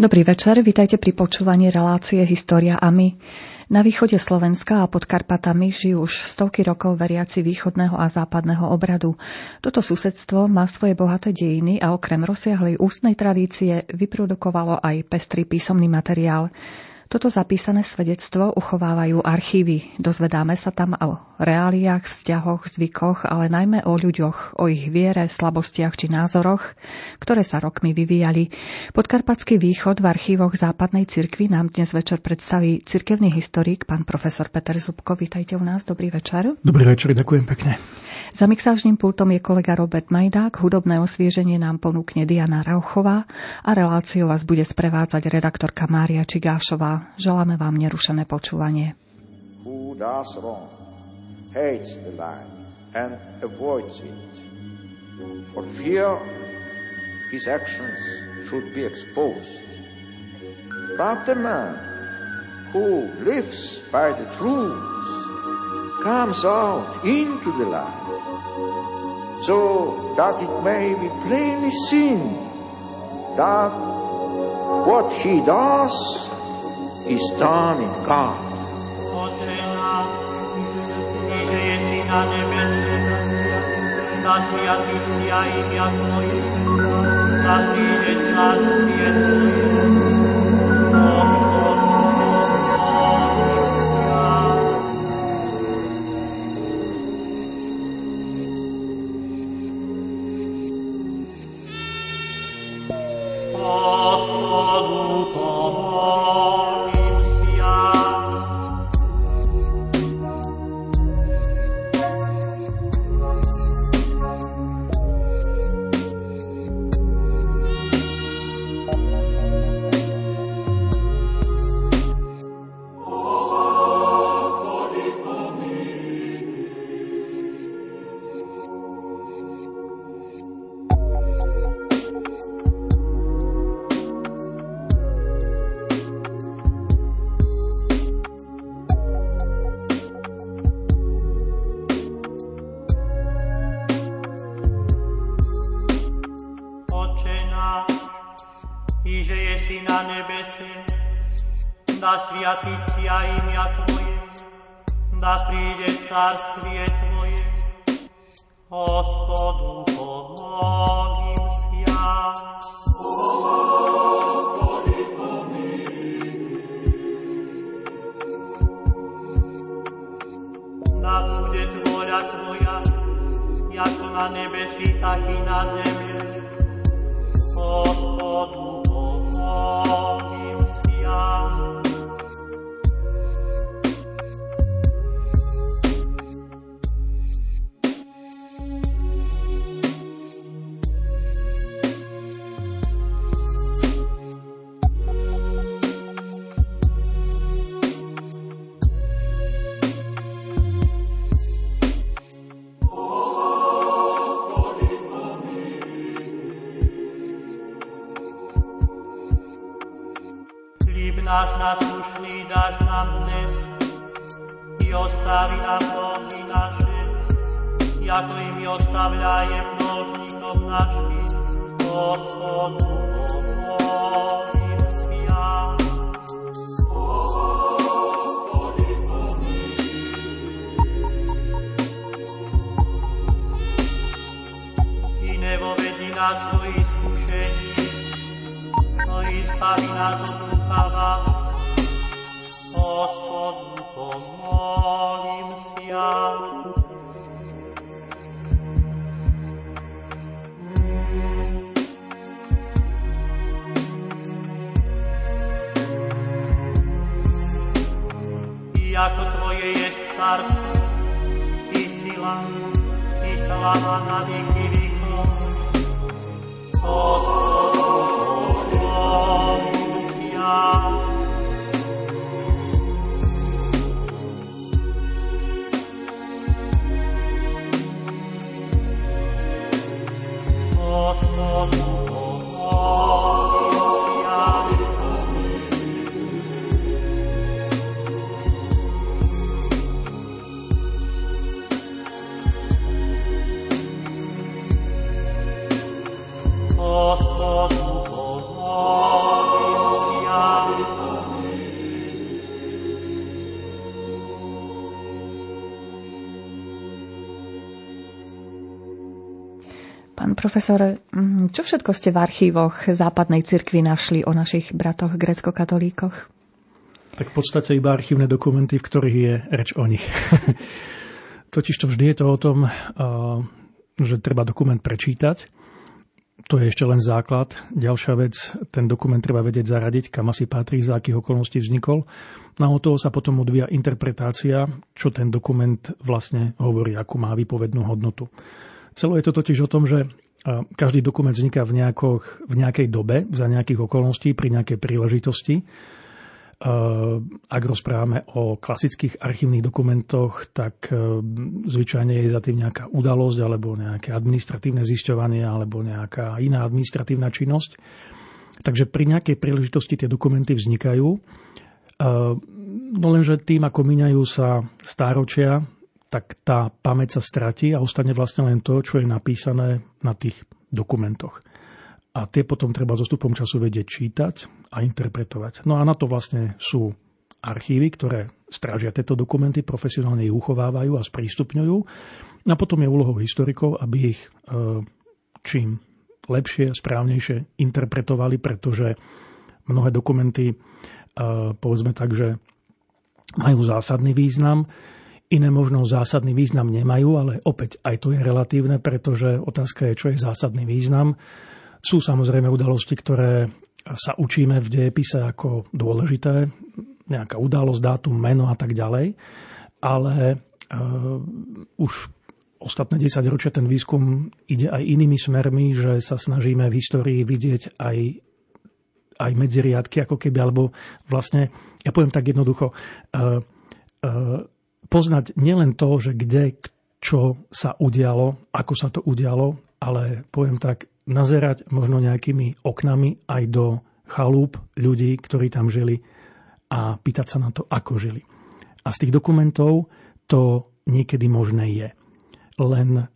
Dobrý večer, vitajte pri počúvaní relácie História a my. Na východe Slovenska a pod Karpatami žijú už stovky rokov veriaci východného a západného obradu. Toto susedstvo má svoje bohaté dejiny a okrem rozsiahlej ústnej tradície vyprodukovalo aj pestrý písomný materiál. Toto zapísané svedectvo uchovávajú archívy. Dozvedáme sa tam o reáliách, vzťahoch, zvykoch, ale najmä o ľuďoch, o ich viere, slabostiach či názoroch, ktoré sa rokmi vyvíjali. Podkarpatský východ v archívoch západnej cirkvi nám dnes večer predstaví cirkevný historik, pán profesor Peter Zubko. Vítajte u nás, dobrý večer. Dobrý večer, ďakujem pekne. Za mixážnym pultom je kolega Robert Majdák, hudobné osvieženie nám ponúkne Diana Rauchová a reláciu vás bude sprevádzať redaktorka Mária Čigášová. Želáme vám nerušené počúvanie. Who does wrong, hates the light and avoids it. For fear his actions should be exposed. But the man who lives by the truth comes out into the light so that it may be plainly seen that what he does is done in God. náš naslušný dáš nám dnes i ostavi nám dlhy naše, ako i my ostavľajem dlžníkom našim. Gospodu, pomôžim sviat. nevovedni nás do iskušenja, no i izbavi nas od lukava, la la la Pán profesor, mm, čo všetko ste v archívoch západnej cirkvi našli o našich bratoch grecko-katolíkoch? Tak v podstate iba archívne dokumenty, v ktorých je reč o nich. Totiž to vždy je to o tom, že treba dokument prečítať. To je ešte len základ. Ďalšia vec, ten dokument treba vedieť zaradiť, kam asi patrí, za akých okolností vznikol. No toho sa potom odvíja interpretácia, čo ten dokument vlastne hovorí, akú má výpovednú hodnotu. Celo je to totiž o tom, že každý dokument vzniká v, nejakoch, v nejakej dobe, za nejakých okolností, pri nejakej príležitosti Eh, ak rozprávame o klasických archívnych dokumentoch, tak eh, zvyčajne je za tým nejaká udalosť alebo nejaké administratívne zisťovanie alebo nejaká iná administratívna činnosť. Takže pri nejakej príležitosti tie dokumenty vznikajú. No lenže tým, ako míňajú sa stáročia, tak tá pamäť sa stratí a ostane vlastne len to, čo je napísané na tých dokumentoch a tie potom treba so stupom času vedieť čítať a interpretovať. No a na to vlastne sú archívy, ktoré strážia tieto dokumenty, profesionálne ich uchovávajú a sprístupňujú. A potom je úlohou historikov, aby ich e, čím lepšie, správnejšie interpretovali, pretože mnohé dokumenty, e, povedzme tak, že majú zásadný význam, iné možno zásadný význam nemajú, ale opäť aj to je relatívne, pretože otázka je, čo je zásadný význam. Sú samozrejme udalosti, ktoré sa učíme v dejepise ako dôležité, nejaká udalosť, dátum, meno a tak ďalej, ale uh, už ostatné 10 ročia ten výskum ide aj inými smermi, že sa snažíme v histórii vidieť aj, aj medziriadky, ako keby, alebo vlastne, ja poviem tak jednoducho, uh, uh, poznať nielen to, že kde, čo sa udialo, ako sa to udialo, ale poviem tak, nazerať možno nejakými oknami aj do chalúp ľudí, ktorí tam žili a pýtať sa na to, ako žili. A z tých dokumentov to niekedy možné je. Len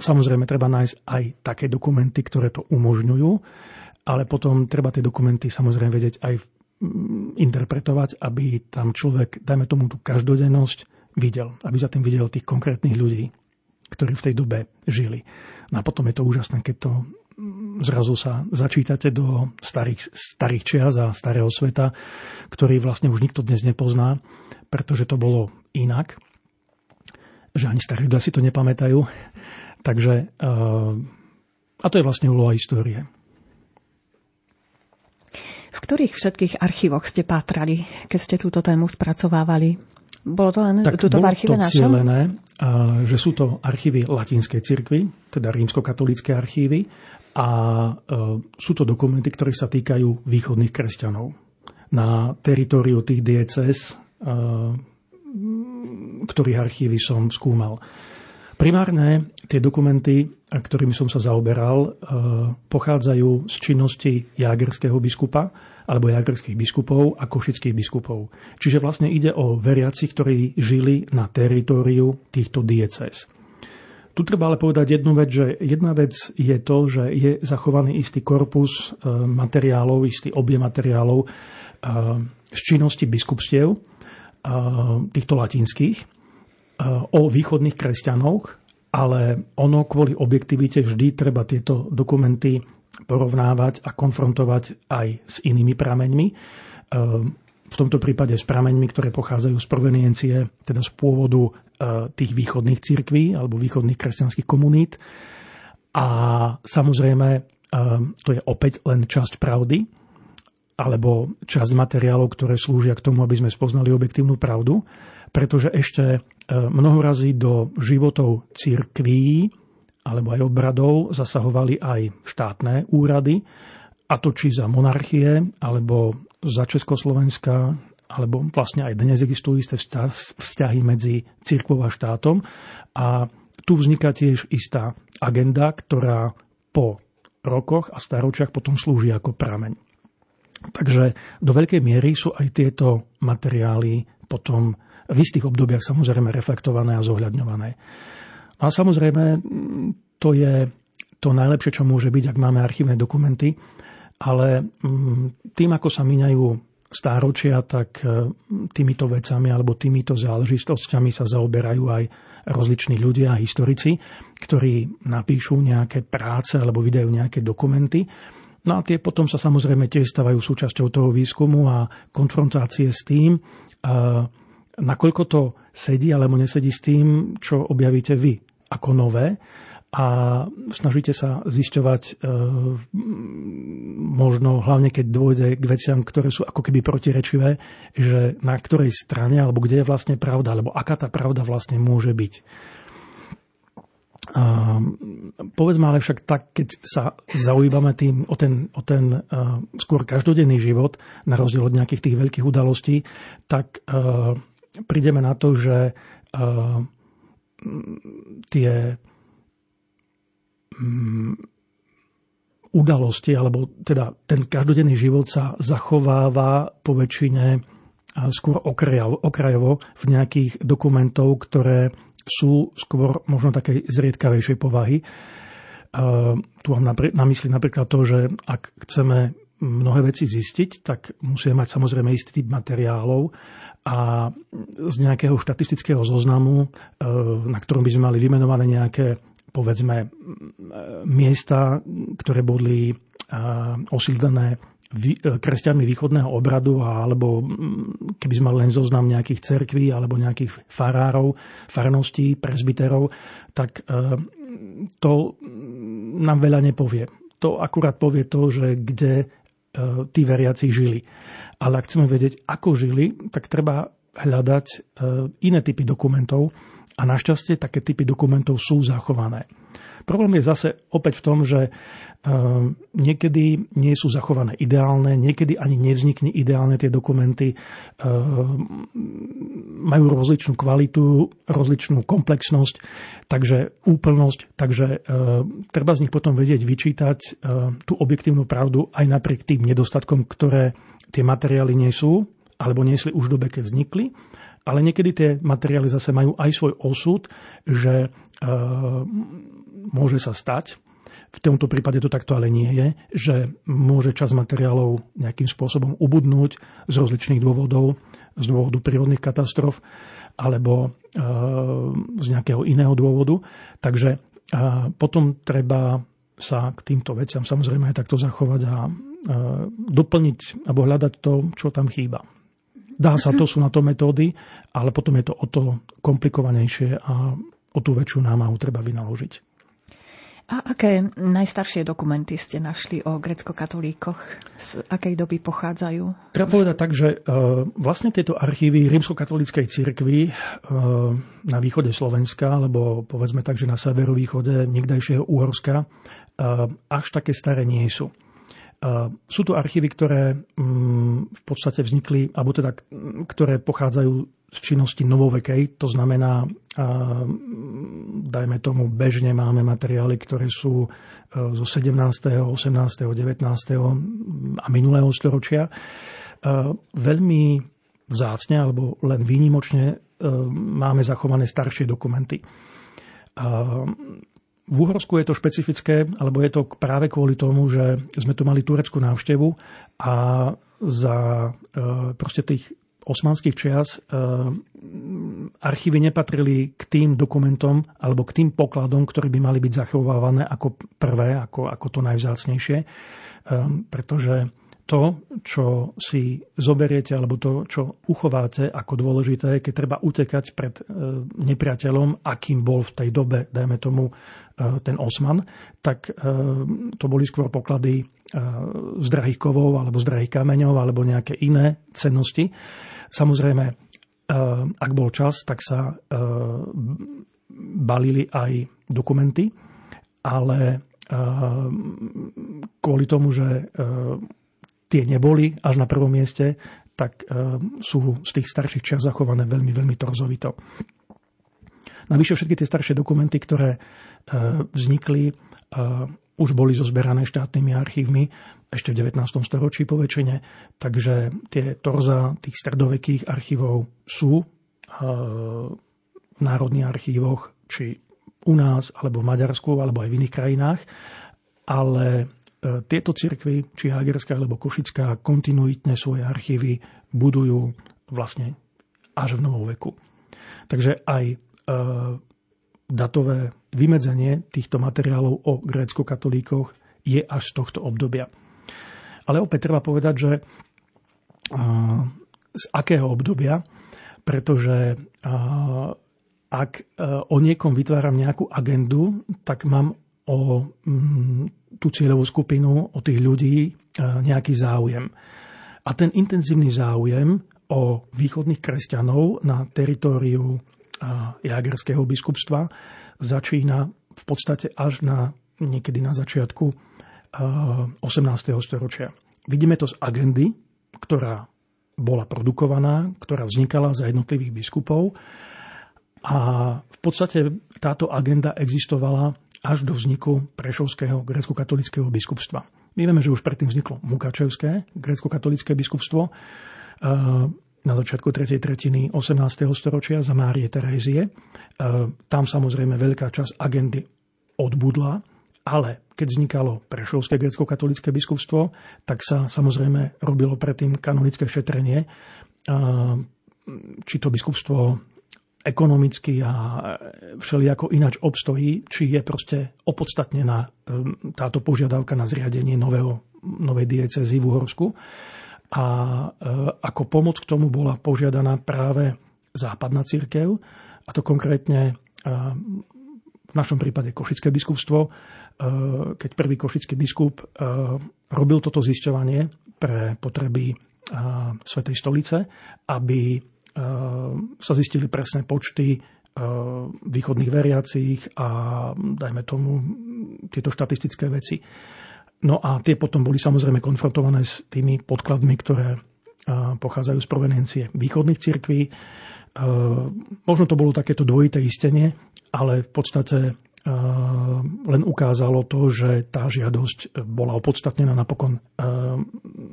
samozrejme treba nájsť aj také dokumenty, ktoré to umožňujú, ale potom treba tie dokumenty samozrejme vedieť aj interpretovať, aby tam človek, dajme tomu tú každodennosť, videl, aby za tým videl tých konkrétnych ľudí, ktorí v tej dobe žili. No a potom je to úžasné, keď to zrazu sa začítate do starých, starých čias a starého sveta, ktorý vlastne už nikto dnes nepozná, pretože to bolo inak, že ani starí ľudia si to nepamätajú. Takže, eh, a to je vlastne úloha histórie. Ktorých všetkých archívoch ste pátrali, keď ste túto tému spracovávali? Bolo to len tak tuto v archíve našom? Cielené, že sú to archívy Latinskej cirkvi, teda rímsko-katolícke archívy, a sú to dokumenty, ktoré sa týkajú východných kresťanov. Na teritoriu tých dieces, ktorých archívy som skúmal. Primárne tie dokumenty, ktorými som sa zaoberal, e, pochádzajú z činnosti jagerského biskupa alebo jagerských biskupov a košických biskupov. Čiže vlastne ide o veriaci, ktorí žili na teritóriu týchto dieces. Tu treba ale povedať jednu vec, že jedna vec je to, že je zachovaný istý korpus e, materiálov, istý objem materiálov e, z činnosti biskupstiev, týchto latinských, o východných kresťanoch, ale ono kvôli objektivite vždy treba tieto dokumenty porovnávať a konfrontovať aj s inými prameňmi. Ehm, v tomto prípade s prameňmi, ktoré pochádzajú z proveniencie, teda z pôvodu e, tých východných cirkví alebo východných kresťanských komunít. A samozrejme, ehm, to je opäť len časť pravdy, alebo časť materiálov, ktoré slúžia k tomu, aby sme spoznali objektívnu pravdu, pretože ešte e, mnoho razy do životov cirkví alebo aj obradov zasahovali aj štátne úrady, a to či za monarchie, alebo za Československa, alebo vlastne aj dnes existujú isté vzťahy medzi cirkvou a štátom. A tu vzniká tiež istá agenda, ktorá po rokoch a staročiach potom slúži ako prameň. Takže do veľkej miery sú aj tieto materiály potom v istých obdobiach samozrejme reflektované a zohľadňované. A samozrejme, to je to najlepšie, čo môže byť, ak máme archívne dokumenty, ale tým, ako sa míňajú stáročia, tak týmito vecami alebo týmito záležitosťami sa zaoberajú aj rozliční ľudia historici, ktorí napíšu nejaké práce alebo vydajú nejaké dokumenty. No a tie potom sa samozrejme tiež stávajú súčasťou toho výskumu a konfrontácie s tým, nakoľko to sedí alebo nesedí s tým, čo objavíte vy ako nové a snažíte sa zisťovať e, možno hlavne keď dôjde k veciam, ktoré sú ako keby protirečivé, že na ktorej strane alebo kde je vlastne pravda, alebo aká tá pravda vlastne môže byť. A, povedzme ale však tak, keď sa zaujímame tým o ten, o ten uh, skôr každodenný život, na rozdiel od nejakých tých veľkých udalostí, tak uh, prídeme na to, že tie um, udalosti, alebo teda ten každodenný život sa zachováva po väčšine skôr okrajovo v nejakých dokumentov, ktoré sú skôr možno takej zriedkavejšej povahy. Tu mám na mysli napríklad to, že ak chceme mnohé veci zistiť, tak musíme mať samozrejme istý typ materiálov a z nejakého štatistického zoznamu, e, na ktorom by sme mali vymenované nejaké povedzme miesta, ktoré boli e, osídlené kresťanmi východného obradu alebo keby sme mali len zoznam nejakých cerkví alebo nejakých farárov, farností, prezbiterov, tak e, to nám veľa nepovie. To akurát povie to, že kde E, tí veriaci žili. Ale ak chceme vedieť, ako žili, tak treba hľadať e, iné typy dokumentov a našťastie také typy dokumentov sú zachované. Problém je zase opäť v tom, že Ehm, niekedy nie sú zachované ideálne, niekedy ani nevznikne ideálne tie dokumenty, ehm, majú rozličnú kvalitu, rozličnú komplexnosť, takže úplnosť, takže treba z nich potom vedieť vyčítať tú objektívnu pravdu aj napriek tým nedostatkom, ktoré tie materiály nie sú, alebo niesli už v dobe, keď vznikli. Ale niekedy tie materiály zase majú aj svoj osud, že môže sa stať, v tomto prípade to takto ale nie je, že môže čas materiálov nejakým spôsobom ubudnúť z rozličných dôvodov, z dôvodu prírodných katastrof alebo e, z nejakého iného dôvodu. Takže e, potom treba sa k týmto veciam samozrejme aj takto zachovať a e, doplniť alebo hľadať to, čo tam chýba. Dá sa, to sú na to metódy, ale potom je to o to komplikovanejšie a o tú väčšiu námahu treba vynaložiť. A aké najstaršie dokumenty ste našli o grecko-katolíkoch? Z akej doby pochádzajú? Treba povedať tak, že uh, vlastne tieto archívy rímsko-katolíckej cirkvi uh, na východe Slovenska, alebo povedzme tak, že na severovýchode niekdajšieho Úhorska, uh, až také staré nie sú. Sú to archívy, ktoré mm, v podstate vznikli, alebo teda, ktoré pochádzajú z činnosti novovekej, to znamená, dajme tomu, bežne máme materiály, ktoré sú e, zo 17., 18., 19. a minulého storočia. Veľmi vzácne alebo len výnimočne máme zachované staršie dokumenty. V Uhorsku je to špecifické, alebo je to práve kvôli tomu, že sme tu mali tureckú návštevu a za e, proste tých osmanských čias e, archívy nepatrili k tým dokumentom alebo k tým pokladom, ktoré by mali byť zachovávané ako prvé, ako, ako to najvzácnejšie, e, pretože to, čo si zoberiete, alebo to, čo uchováte ako dôležité, keď treba utekať pred e, nepriateľom, akým bol v tej dobe, dajme tomu, e, ten Osman, tak e, to boli skôr poklady z drahých kovov, alebo z drahých kameňov, alebo nejaké iné cennosti. Samozrejme, ak bol čas, tak sa balili aj dokumenty, ale kvôli tomu, že tie neboli až na prvom mieste, tak e, sú z tých starších čias zachované veľmi, veľmi torzovito. Navyše všetky tie staršie dokumenty, ktoré e, vznikli, e, už boli zozberané štátnymi archívmi ešte v 19. storočí po väčšine, takže tie torza tých stredovekých archívov sú v národných archívoch, či u nás, alebo v Maďarsku, alebo aj v iných krajinách, ale tieto cirkvy, či Hagerská alebo Košická, kontinuitne svoje archívy budujú vlastne až v novoveku. Takže aj datové vymedzenie týchto materiálov o grécko-katolíkoch je až z tohto obdobia. Ale opäť treba povedať, že z akého obdobia, pretože ak e, o niekom vytváram nejakú agendu, tak mám o mm, tú cieľovú skupinu, o tých ľudí e, nejaký záujem. A ten intenzívny záujem o východných kresťanov na teritóriu Jagerského biskupstva začína v podstate až na niekedy na začiatku 18. storočia. Vidíme to z agendy, ktorá bola produkovaná, ktorá vznikala za jednotlivých biskupov. A v podstate táto agenda existovala až do vzniku Prešovského grecko-katolického biskupstva. My vieme, že už predtým vzniklo Mukačevské grecko-katolické biskupstvo na začiatku 3. tretiny 18. storočia za Márie Terézie. Tam samozrejme veľká časť agendy odbudla, ale keď vznikalo Prešovské grecko-katolické biskupstvo, tak sa samozrejme robilo predtým kanonické šetrenie, či to biskupstvo ekonomicky a všelijako ináč obstojí, či je proste opodstatnená um, táto požiadavka na zriadenie nového, novej diecezy v Uhorsku. A uh, ako pomoc k tomu bola požiadaná práve západná církev, a to konkrétne uh, v našom prípade Košické biskupstvo, e, keď prvý košický biskup e, robil toto zisťovanie pre potreby e, Svetej stolice, aby sa zistili presné počty východných veriacich a dajme tomu tieto štatistické veci. No a tie potom boli samozrejme konfrontované s tými podkladmi, ktoré pochádzajú z provenencie východných cirkví. Možno to bolo takéto dvojité istenie, ale v podstate len ukázalo to, že tá žiadosť bola opodstatnená. Napokon eh,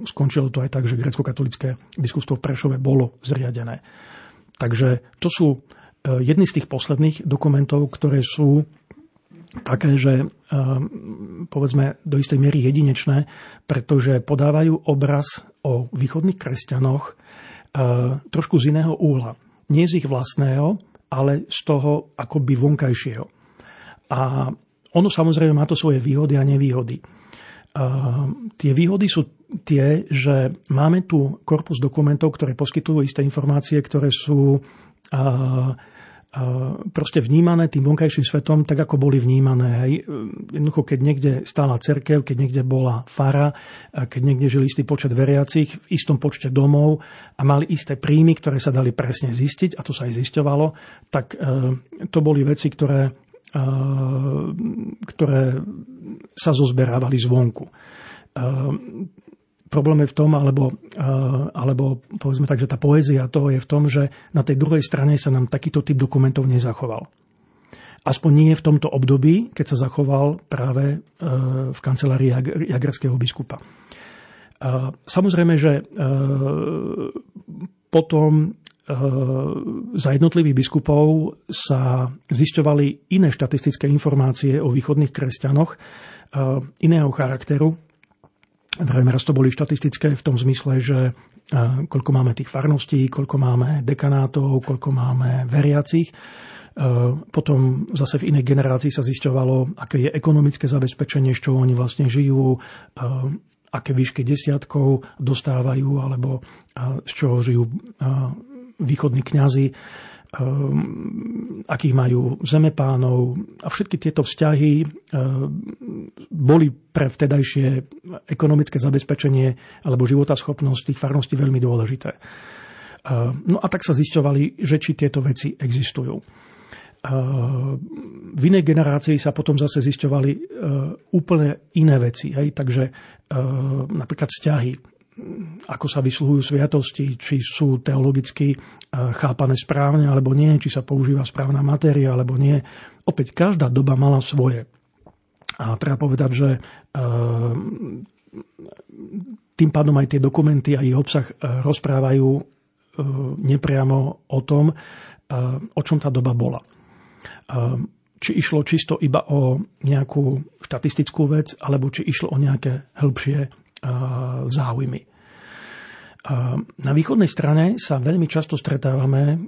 skončilo to aj tak, že grecko-katolické biskupstvo v Prešove bolo zriadené. Takže to sú eh, jedny z tých posledných dokumentov, ktoré sú také, že povedzme do istej miery jedinečné, pretože podávajú obraz o východných kresťanoch trošku z iného úhla. Nie z ich vlastného, ale z toho akoby vonkajšieho. A ono samozrejme má to svoje výhody a nevýhody. Uh, tie výhody sú tie, že máme tu korpus dokumentov, ktoré poskytujú isté informácie, ktoré sú uh, proste vnímané tým vonkajším svetom tak, ako boli vnímané. Hej. Jednoducho, keď niekde stála cerkev, keď niekde bola fara, keď niekde žil istý počet veriacich v istom počte domov a mali isté príjmy, ktoré sa dali presne zistiť, a to sa aj zisťovalo, tak e, to boli veci, ktoré, ktoré sa zozberávali zvonku e, problém je v tom, alebo, alebo povedzme tak, že tá poézia toho je v tom, že na tej druhej strane sa nám takýto typ dokumentov nezachoval. Aspoň nie v tomto období, keď sa zachoval práve v kancelárii Jagerského biskupa. Samozrejme, že potom za jednotlivých biskupov sa zisťovali iné štatistické informácie o východných kresťanoch iného charakteru, Vrejme, raz to boli štatistické v tom zmysle, že e, koľko máme tých farností, koľko máme dekanátov, koľko máme veriacich. E, potom zase v inej generácii sa zisťovalo, aké je ekonomické zabezpečenie, z čoho oni vlastne žijú, aké výšky desiatkov dostávajú, alebo z čoho žijú východní kňazi. Ehm, akých majú zemepánov a všetky tieto vzťahy ehm, boli pre vtedajšie ekonomické zabezpečenie alebo životaschopnosť tých farností veľmi dôležité. Ehm, no a tak sa zisťovali, že či tieto veci existujú. V inej generácii sa potom zase zisťovali úplne iné veci. Hej? Takže napríklad vzťahy ako sa vysluhujú sviatosti, či sú teologicky e, chápané správne alebo nie, či sa používa správna matéria alebo nie. Opäť každá doba mala svoje. A treba povedať, že e, tým pádom aj tie dokumenty a ich obsah e, rozprávajú nepriamo o tom, o čom tá doba bola. či išlo čisto iba o nejakú štatistickú vec, alebo či išlo o nejaké hĺbšie záujmy. Na východnej strane sa veľmi často stretávame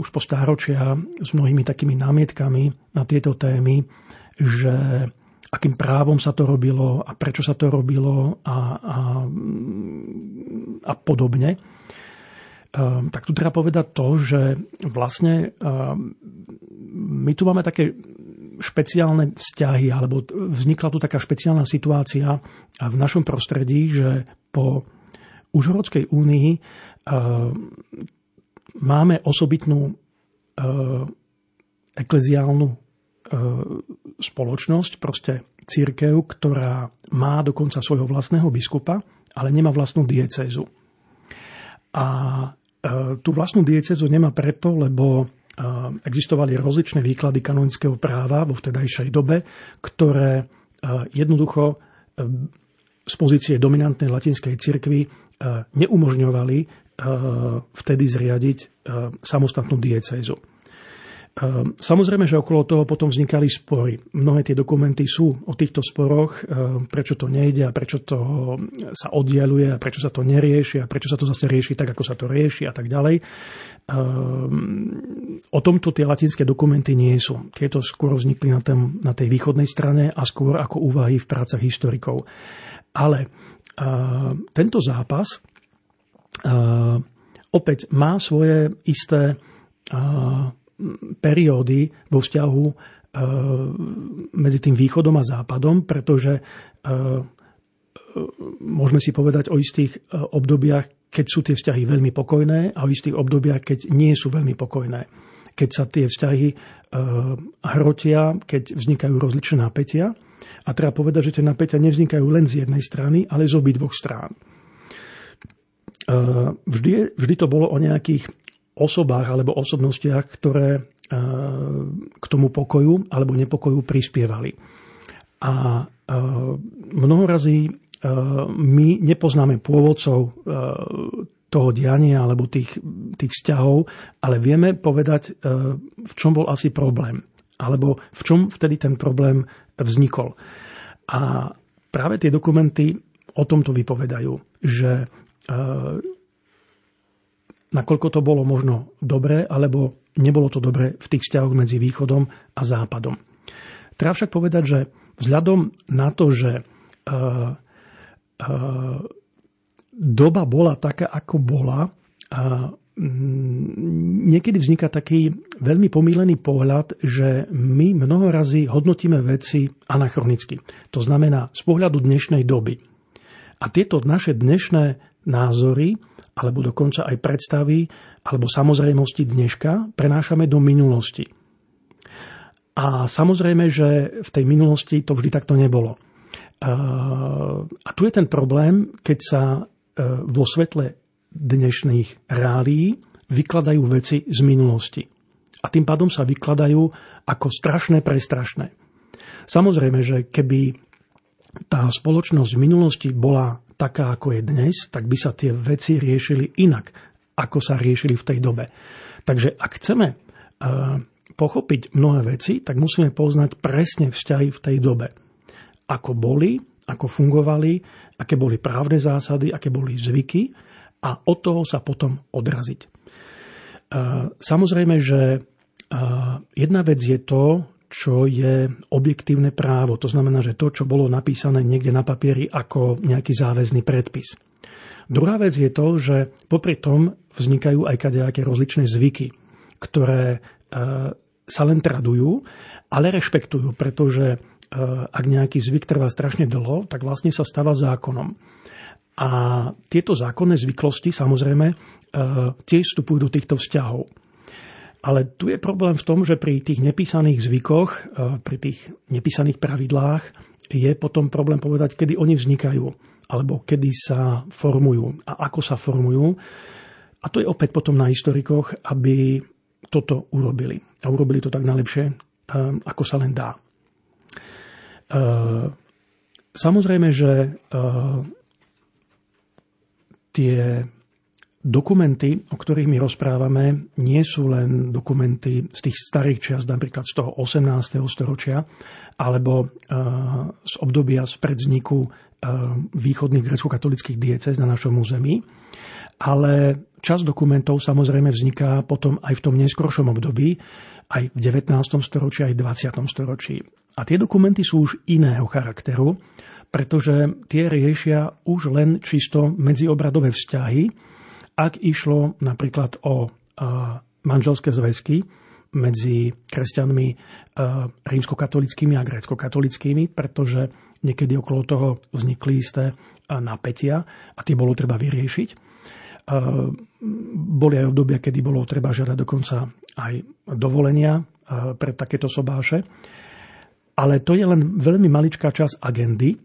už po stáročia s mnohými takými námietkami na tieto témy, že akým právom sa to robilo a prečo sa to robilo a, a, a podobne. Tak tu treba povedať to, že vlastne my tu máme také špeciálne vzťahy, alebo vznikla tu taká špeciálna situácia v našom prostredí, že po Užhorodskej únii máme osobitnú ekleziálnu spoločnosť, proste církev, ktorá má dokonca svojho vlastného biskupa, ale nemá vlastnú diecézu. A tú vlastnú diecezu nemá preto, lebo existovali rozličné výklady kanonického práva vo vtedajšej dobe, ktoré jednoducho z pozície dominantnej latinskej cirkvi neumožňovali vtedy zriadiť samostatnú diecézu. Ehm, samozrejme, že okolo toho potom vznikali spory. Mnohé tie dokumenty sú o týchto sporoch, ehm, prečo to nejde a prečo to sa oddialuje a prečo sa to nerieši a prečo sa to zase rieši tak, ako sa to rieši a tak ďalej. Ehm, o tomto tie latinské dokumenty nie sú. Tieto skôr vznikli na, tém, na tej východnej strane a skôr ako úvahy v prácach historikov. Ale tento zápas opäť má svoje isté periódy vo vzťahu e, medzi tým východom a západom, pretože e, e, môžeme si povedať o istých obdobiach, keď sú tie vzťahy veľmi pokojné a o istých obdobiach, keď nie sú veľmi pokojné. Keď sa tie vzťahy hrotia, keď vznikajú rozličné napätia. A treba povedať, že tie napätia nevznikajú len z jednej strany, ale z obidvoch strán. Vždy, vždy to bolo o nejakých osobách alebo osobnostiach, ktoré e, k tomu pokoju alebo nepokoju prispievali. A e, mnoho razy e, my nepoznáme pôvodcov toho diania alebo tých, tých vzťahov, ale vieme povedať, v čom bol asi problém. Alebo v čom vtedy ten problém vznikol. A práve tie dokumenty o tomto vypovedajú, že nakoľko to bolo možno dobré, alebo nebolo to dobré v tých vzťahoch medzi východom a západom. Treba však povedať, že vzhľadom na to, že uh, uh, doba bola taká, ako bola, uh, niekedy vzniká taký veľmi pomílený pohľad, že my mnoho razy hodnotíme veci anachronicky. To znamená z pohľadu dnešnej doby. A tieto naše dnešné názory alebo dokonca aj predstavy alebo samozrejmosti dneška prenášame do minulosti. A samozrejme, že v tej minulosti to vždy takto nebolo. A tu je ten problém, keď sa e, vo svetle dnešných reálií vykladajú veci z minulosti. A tým pádom sa vykladajú ako strašné prestrašné. Samozrejme, že keby tá spoločnosť v minulosti bola taká, ako je dnes, tak by sa tie veci riešili inak, ako sa riešili v tej dobe. Takže ak chceme uh, pochopiť mnohé veci, tak musíme poznať presne vzťahy v tej dobe. Ako boli, ako fungovali, aké boli právne zásady, aké boli zvyky a od toho sa potom odraziť. Uh, samozrejme, že uh, jedna vec je to, čo je objektívne právo. To znamená, že to, čo bolo napísané niekde na papieri ako nejaký záväzný predpis. Druhá vec je to, že popri tom vznikajú aj kadejaké rozličné zvyky, ktoré e, sa len tradujú, ale rešpektujú, pretože e, ak nejaký zvyk trvá strašne dlho, tak vlastne sa stáva zákonom. A tieto zákonné zvyklosti samozrejme e, tiež vstupujú do týchto vzťahov. Ale tu je problém v tom, že pri tých nepísaných zvykoch, e, pri tých nepísaných pravidlách je potom problém povedať, kedy oni vznikajú alebo kedy sa formujú a ako sa formujú. A to je opäť potom na historikoch, aby toto urobili. A urobili to tak najlepšie, e, ako sa len dá. E, samozrejme, že tie dokumenty, o ktorých my rozprávame, nie sú len dokumenty z tých starých čias, napríklad z toho 18. storočia, alebo z obdobia spred vzniku východných grecko-katolických diecez na našom území, ale čas dokumentov samozrejme vzniká potom aj v tom neskôršom období, aj v 19. storočí, aj v 20. storočí. A tie dokumenty sú už iného charakteru, pretože tie riešia už len čisto medziobradové vzťahy, ak išlo napríklad o manželské zväzky medzi kresťanmi rímskokatolickými a grécko-katolickými, pretože niekedy okolo toho vznikli isté napätia a tie bolo treba vyriešiť. Boli aj obdobia, kedy bolo treba žiadať dokonca aj dovolenia pre takéto sobáše. Ale to je len veľmi maličká časť agendy,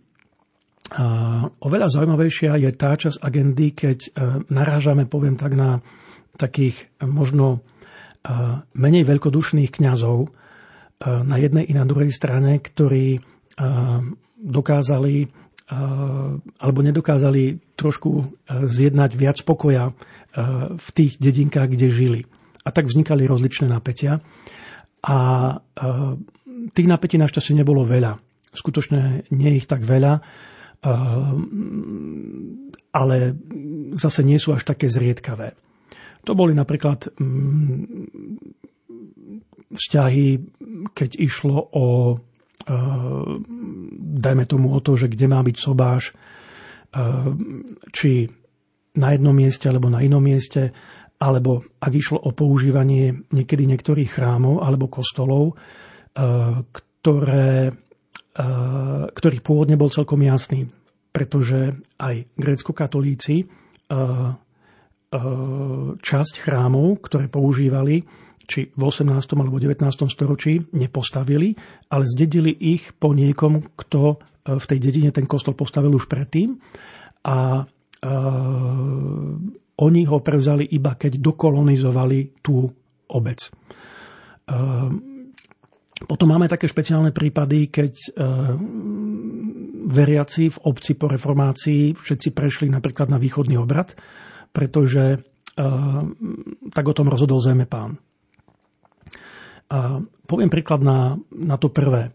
Oveľa zaujímavejšia je tá časť agendy, keď e, narážame, poviem tak, na takých e, možno e, menej veľkodušných kňazov na jednej i na druhej strane, ktorí dokázali alebo nedokázali trošku zjednať viac pokoja v tých dedinkách, kde žili. A tak vznikali rozličné napätia. A tých napätí našťastie nebolo veľa. Skutočne nie ich tak veľa ale zase nie sú až také zriedkavé. To boli napríklad mm, vzťahy, keď išlo o, ehm, dajme tomu o to, že kde má byť sobáš, ehm, či na jednom mieste alebo na inom mieste, alebo ak išlo o používanie niekedy niektorých chrámov alebo kostolov, ktoré Eh, ktorých pôvodne bol celkom jasný, pretože aj grécko-katolíci eh, eh, časť chrámov, ktoré používali, či v 18. alebo 19. storočí nepostavili, ale zdedili ich po niekom, kto v tej dedine ten kostol postavil už predtým a oni ho prevzali iba keď dokolonizovali tú obec. Potom máme také špeciálne prípady, keď e, veriaci v obci po reformácii všetci prešli napríklad na východný obrad, pretože e, tak o tom rozhodol pán. A poviem príklad na, na to prvé. E,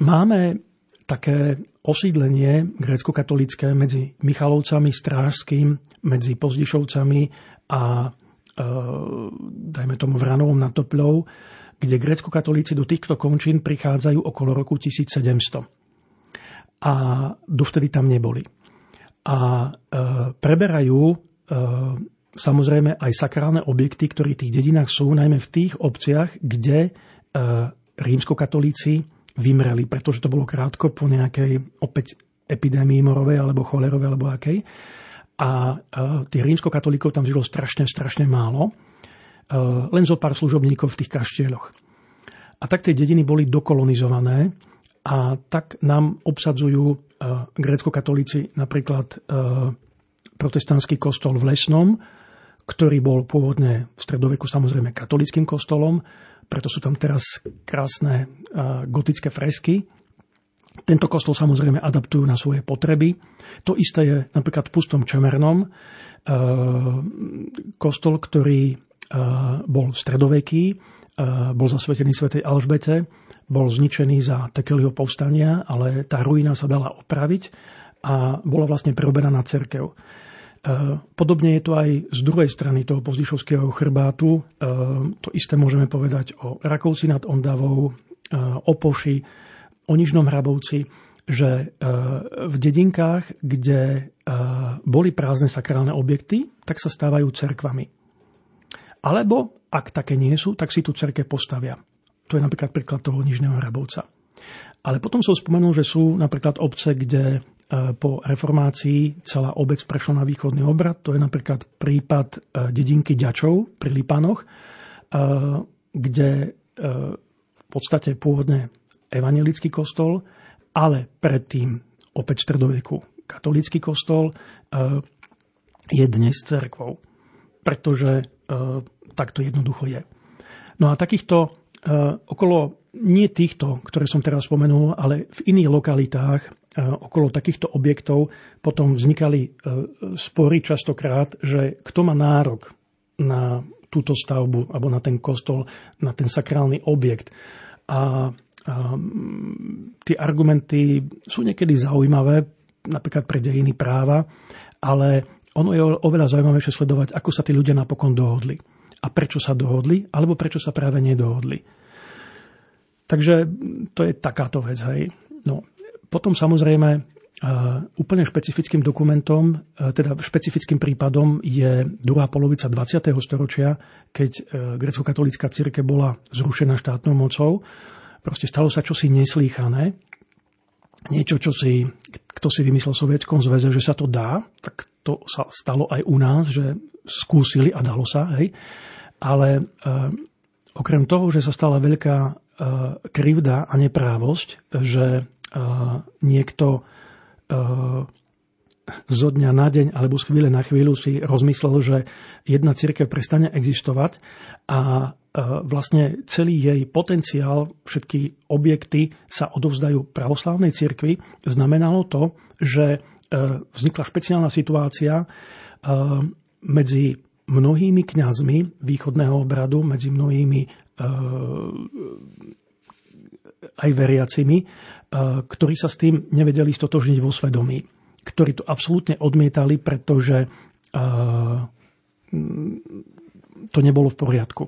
máme také osídlenie grécko-katolické medzi Michalovcami, Strážským, medzi Pozdišovcami a Eh, dajme tomu Vranovom nad Topľou, kde grecko-katolíci do týchto končín prichádzajú okolo roku 1700. A dovtedy tam neboli. A e, preberajú e, samozrejme aj sakrálne objekty, ktoré v tých dedinách sú, najmä v tých obciach, kde rímskokatolíci vymreli, pretože to bolo krátko po nejakej opäť epidémii morovej alebo cholerovej alebo akej a tých rímskokatolíkov tam žilo strašne, strašne málo. Len zo pár služobníkov v tých kaštieľoch. A tak tie dediny boli dokolonizované a tak nám obsadzujú grécko-katolíci napríklad protestantský kostol v Lesnom, ktorý bol pôvodne v stredoveku samozrejme katolickým kostolom, preto sú tam teraz krásne gotické fresky, tento kostol samozrejme adaptujú na svoje potreby. To isté je napríklad v Pustom Čemernom, e, kostol, ktorý e, bol stredoveký, e, bol zasvetený svätej Alžbete, bol zničený za Tekeliho povstania, ale tá ruina sa dala opraviť a bola vlastne prerobená na cerkev. Podobne je to aj z druhej strany toho pozdišovského chrbátu. To isté môžeme povedať o Rakovci nad Ondavou, o O Nižnom Hrabovci, že e, v dedinkách, kde e, boli prázdne sakrálne objekty, tak sa stávajú cerkvami. Alebo, ak také nie sú, tak si tu cerke postavia. To je napríklad príklad toho Nižného Hrabovca. Ale potom som spomenul, že sú napríklad obce, kde e, po reformácii celá obec prešla na východný obrad. To je napríklad prípad dedinky Ďačov pri Lipanoch, kde v podstate pôvodne evangelický kostol, ale predtým opäť stredoveku katolický kostol eh, je dnes cerkvou, pretože eh, tak to jednoducho je. No a takýchto okolo nie týchto, ktoré som teraz spomenul, ale v iných lokalitách okolo takýchto objektov potom vznikali spory častokrát, že kto má nárok na túto stavbu alebo na ten kostol, na ten sakrálny objekt. A tie argumenty sú niekedy zaujímavé, napríklad pre dejiny práva, ale ono je oveľa zaujímavejšie sledovať, ako sa tí ľudia napokon dohodli. A prečo sa dohodli, alebo prečo sa práve nedohodli. Takže to je takáto vec. Hej. No, potom samozrejme Uh, úplne špecifickým dokumentom, uh, teda špecifickým prípadom je druhá polovica 20. storočia, keď uh, grecko-katolická círke bola zrušená štátnou mocou. Proste stalo sa čosi neslýchané. Niečo, čo si, kto si vymyslel v Sovietskom zväze, že sa to dá, tak to sa stalo aj u nás, že skúsili a dalo sa. Hej. Ale okrem toho, že sa stala veľká krivda a neprávosť, že niekto zo dňa na deň alebo z chvíle na chvíľu si rozmyslel, že jedna církev prestane existovať a vlastne celý jej potenciál, všetky objekty sa odovzdajú pravoslávnej cirkvi, znamenalo to, že vznikla špeciálna situácia medzi mnohými kňazmi východného obradu, medzi mnohými aj veriacimi, ktorí sa s tým nevedeli stotožniť vo svedomí, ktorí to absolútne odmietali, pretože to nebolo v poriadku.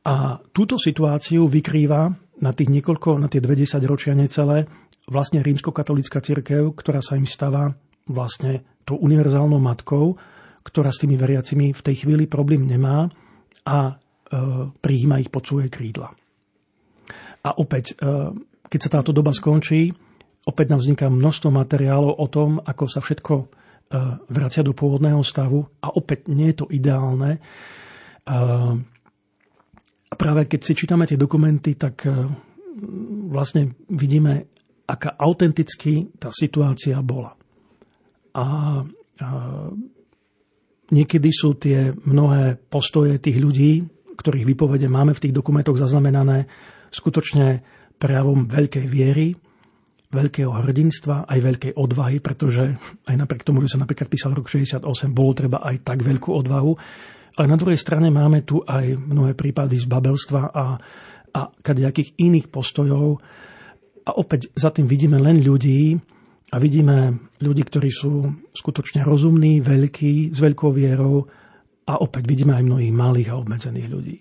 A túto situáciu vykrýva na tých niekoľko, na tie 20 ročia necelé, vlastne rímskokatolická cirkev, ktorá sa im stáva vlastne tou univerzálnou matkou, ktorá s tými veriacimi v tej chvíli problém nemá a e, prijíma ich pod svoje krídla. A opäť, e, keď sa táto doba skončí, opäť nám vzniká množstvo materiálov o tom, ako sa všetko e, vracia do pôvodného stavu a opäť nie je to ideálne. A práve keď si čítame tie dokumenty, tak e, vlastne vidíme, aká autenticky tá situácia bola. A, a niekedy sú tie mnohé postoje tých ľudí, ktorých vypovede máme v tých dokumentoch zaznamenané, skutočne prejavom veľkej viery, veľkého hrdinstva, aj veľkej odvahy, pretože aj napriek tomu, že sa napríklad písal rok 68, bolo treba aj tak veľkú odvahu. Ale na druhej strane máme tu aj mnohé prípady z babelstva a, a kadejakých iných postojov. A opäť za tým vidíme len ľudí a vidíme ľudí, ktorí sú skutočne rozumní, veľkí, s veľkou vierou a opäť vidíme aj mnohých malých a obmedzených ľudí.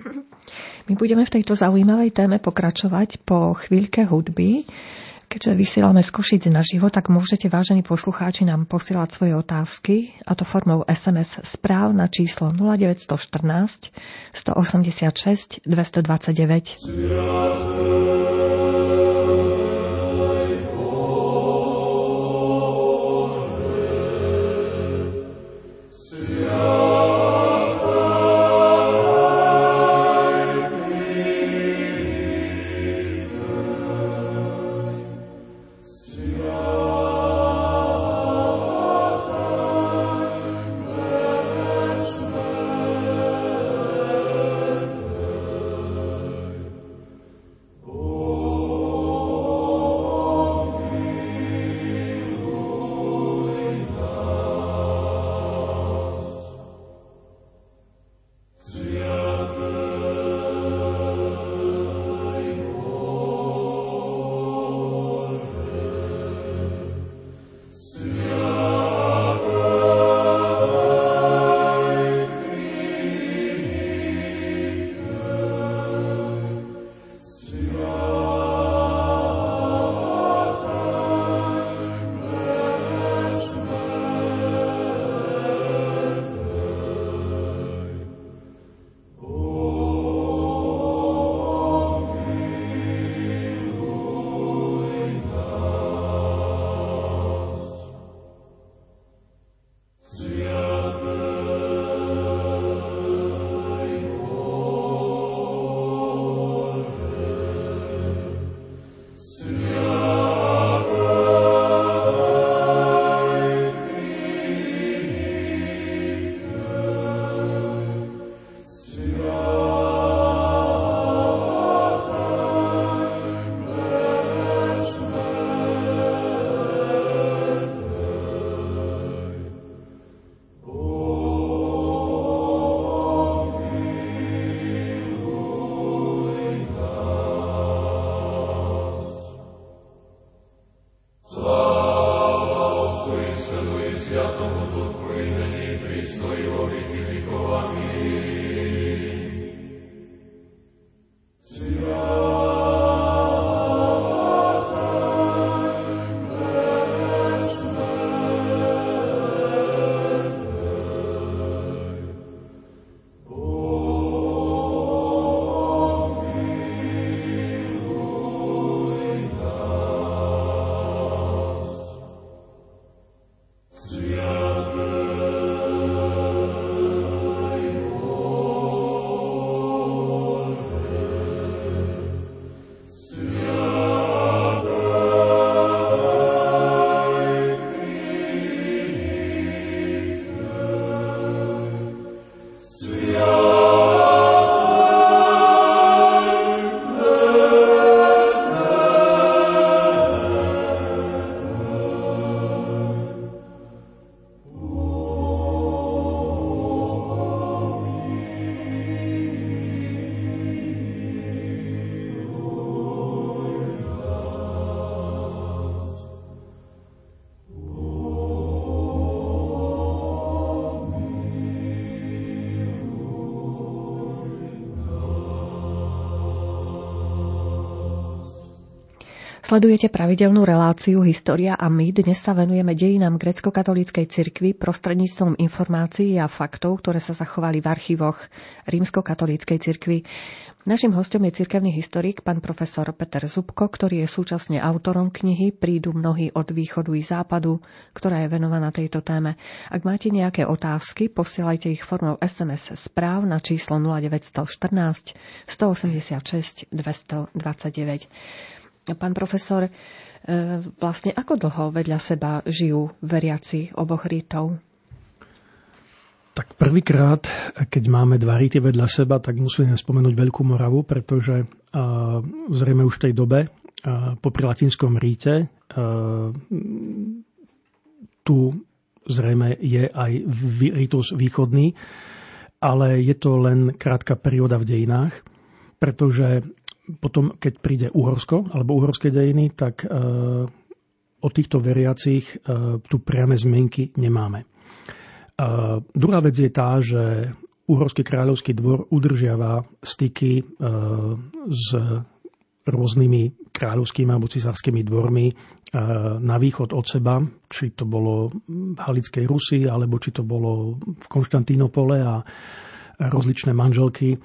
My budeme v tejto zaujímavej téme pokračovať po chvíľke hudby. Keďže vysielame z Košic na živo, tak môžete, vážení poslucháči, nám posielať svoje otázky, a to formou SMS správ na číslo 0914 186 229. glorifico a mí. Sledujete pravidelnú reláciu História a my. Dnes sa venujeme dejinám grecko-katolíckej cirkvi prostredníctvom informácií a faktov, ktoré sa zachovali v archívoch rímsko-katolíckej cirkvi. Našim hostom je cirkevný historik, pán profesor Peter Zubko, ktorý je súčasne autorom knihy Prídu mnohí od východu i západu, ktorá je venovaná tejto téme. Ak máte nejaké otázky, posielajte ich formou SMS správ na číslo 0914 186 229. Pán profesor, e, vlastne ako dlho vedľa seba žijú veriaci oboch rítov? Tak prvýkrát, keď máme dva rity vedľa seba, tak musíme spomenúť Veľkú Moravu, pretože uh, zrejme už v tej dobe uh, po latinskom ríte tu zrejme je aj rítus východný, ale je to len krátka perióda v dejinách, pretože potom, keď príde Uhorsko alebo uhorské dejiny, tak e, o týchto veriacich e, tu priame zmienky nemáme. E, druhá vec je tá, že Uhorský kráľovský dvor udržiava styky s rôznymi kráľovskými alebo cisárskymi dvormi na východ od seba, či to bolo v Halickej Rusi, alebo či to bolo v Konštantínopole a rozličné manželky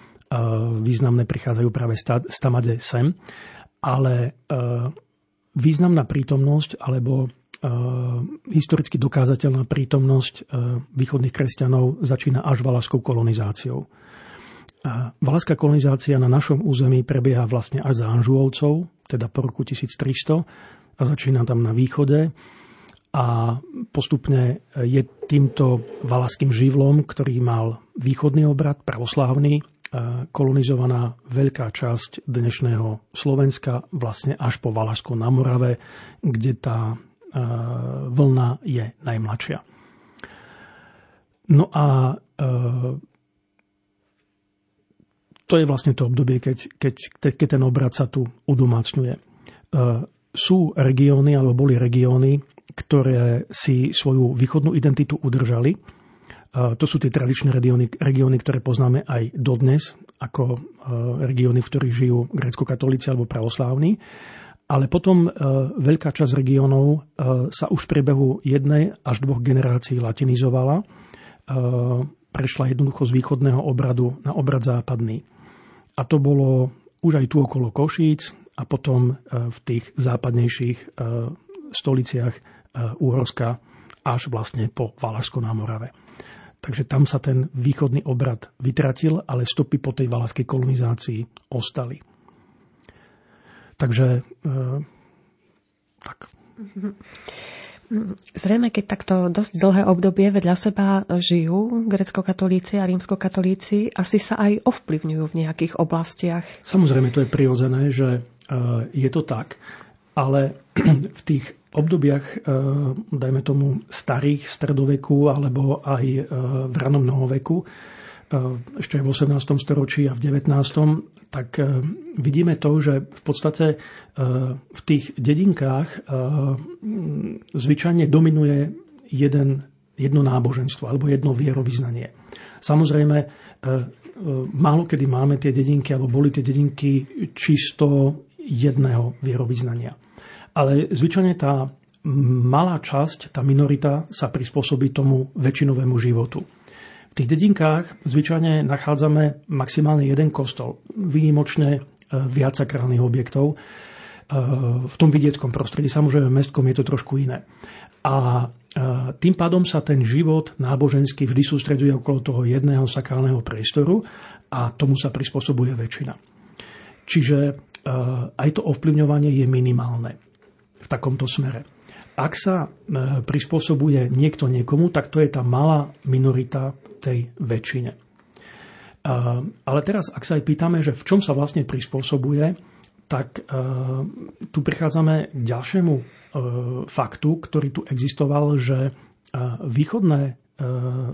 významné prichádzajú práve stamade sem, ale e, významná prítomnosť alebo e, historicky dokázateľná prítomnosť východných kresťanov začína až valaskou kolonizáciou. Valaská kolonizácia na našom území prebieha vlastne až za Anžuovcov, teda po roku 1300 a začína tam na východe a postupne je týmto valaským živlom, ktorý mal východný obrad, pravoslávny, kolonizovaná veľká časť dnešného Slovenska, vlastne až po Valašsko na Morave, kde tá vlna je najmladšia. No a to je vlastne to obdobie, keď, keď, keď ten obrad sa tu udomácňuje. Sú regióny, alebo boli regióny, ktoré si svoju východnú identitu udržali, to sú tie tradičné regióny, regióny, ktoré poznáme aj dodnes, ako e, regióny, v ktorých žijú grécko-katolíci alebo pravoslávni. Ale potom e, veľká časť regiónov e, sa už v priebehu jednej až dvoch generácií latinizovala. Prešla jednoducho z východného obradu na obrad západný. A to bolo už aj tu okolo Košíc a potom v tých západnejších stoliciach Úhorska až vlastne po Valašsko na Morave. Takže tam sa ten východný obrad vytratil, ale stopy po tej valaskej kolonizácii ostali. Takže e, tak. Zrejme, keď takto dosť dlhé obdobie vedľa seba žijú grecko-katolíci a rímsko-katolíci, asi sa aj ovplyvňujú v nejakých oblastiach. Samozrejme, to je prirodzené, že e, je to tak, ale v tých obdobiach, e, dajme tomu, starých stredoveku alebo aj e, v ranom nohoveku, e, ešte aj v 18. storočí a v 19. tak vidíme to, že v podstate v tých dedinkách zvyčajne dominuje jeden, jedno náboženstvo alebo jedno vierovýznanie. Samozrejme, málo kedy máme tie dedinky, alebo boli tie dedinky čisto jedného vierovýznania. Ale zvyčajne tá malá časť, tá minorita sa prispôsobí tomu väčšinovému životu. V tých dedinkách zvyčajne nachádzame maximálne jeden kostol, výnimočne viac sakrálnych objektov v tom vidieckom prostredí. Samozrejme, v mestskom je to trošku iné. A tým pádom sa ten život náboženský vždy sústreduje okolo toho jedného sakrálneho priestoru a tomu sa prispôsobuje väčšina. Čiže aj to ovplyvňovanie je minimálne v takomto smere. Ak sa prispôsobuje niekto niekomu, tak to je tá malá minorita tej väčšine. Ale teraz, ak sa aj pýtame, že v čom sa vlastne prispôsobuje, tak uh, tu prichádzame k ďalšiemu faktu, ktorý tu existoval, že východné,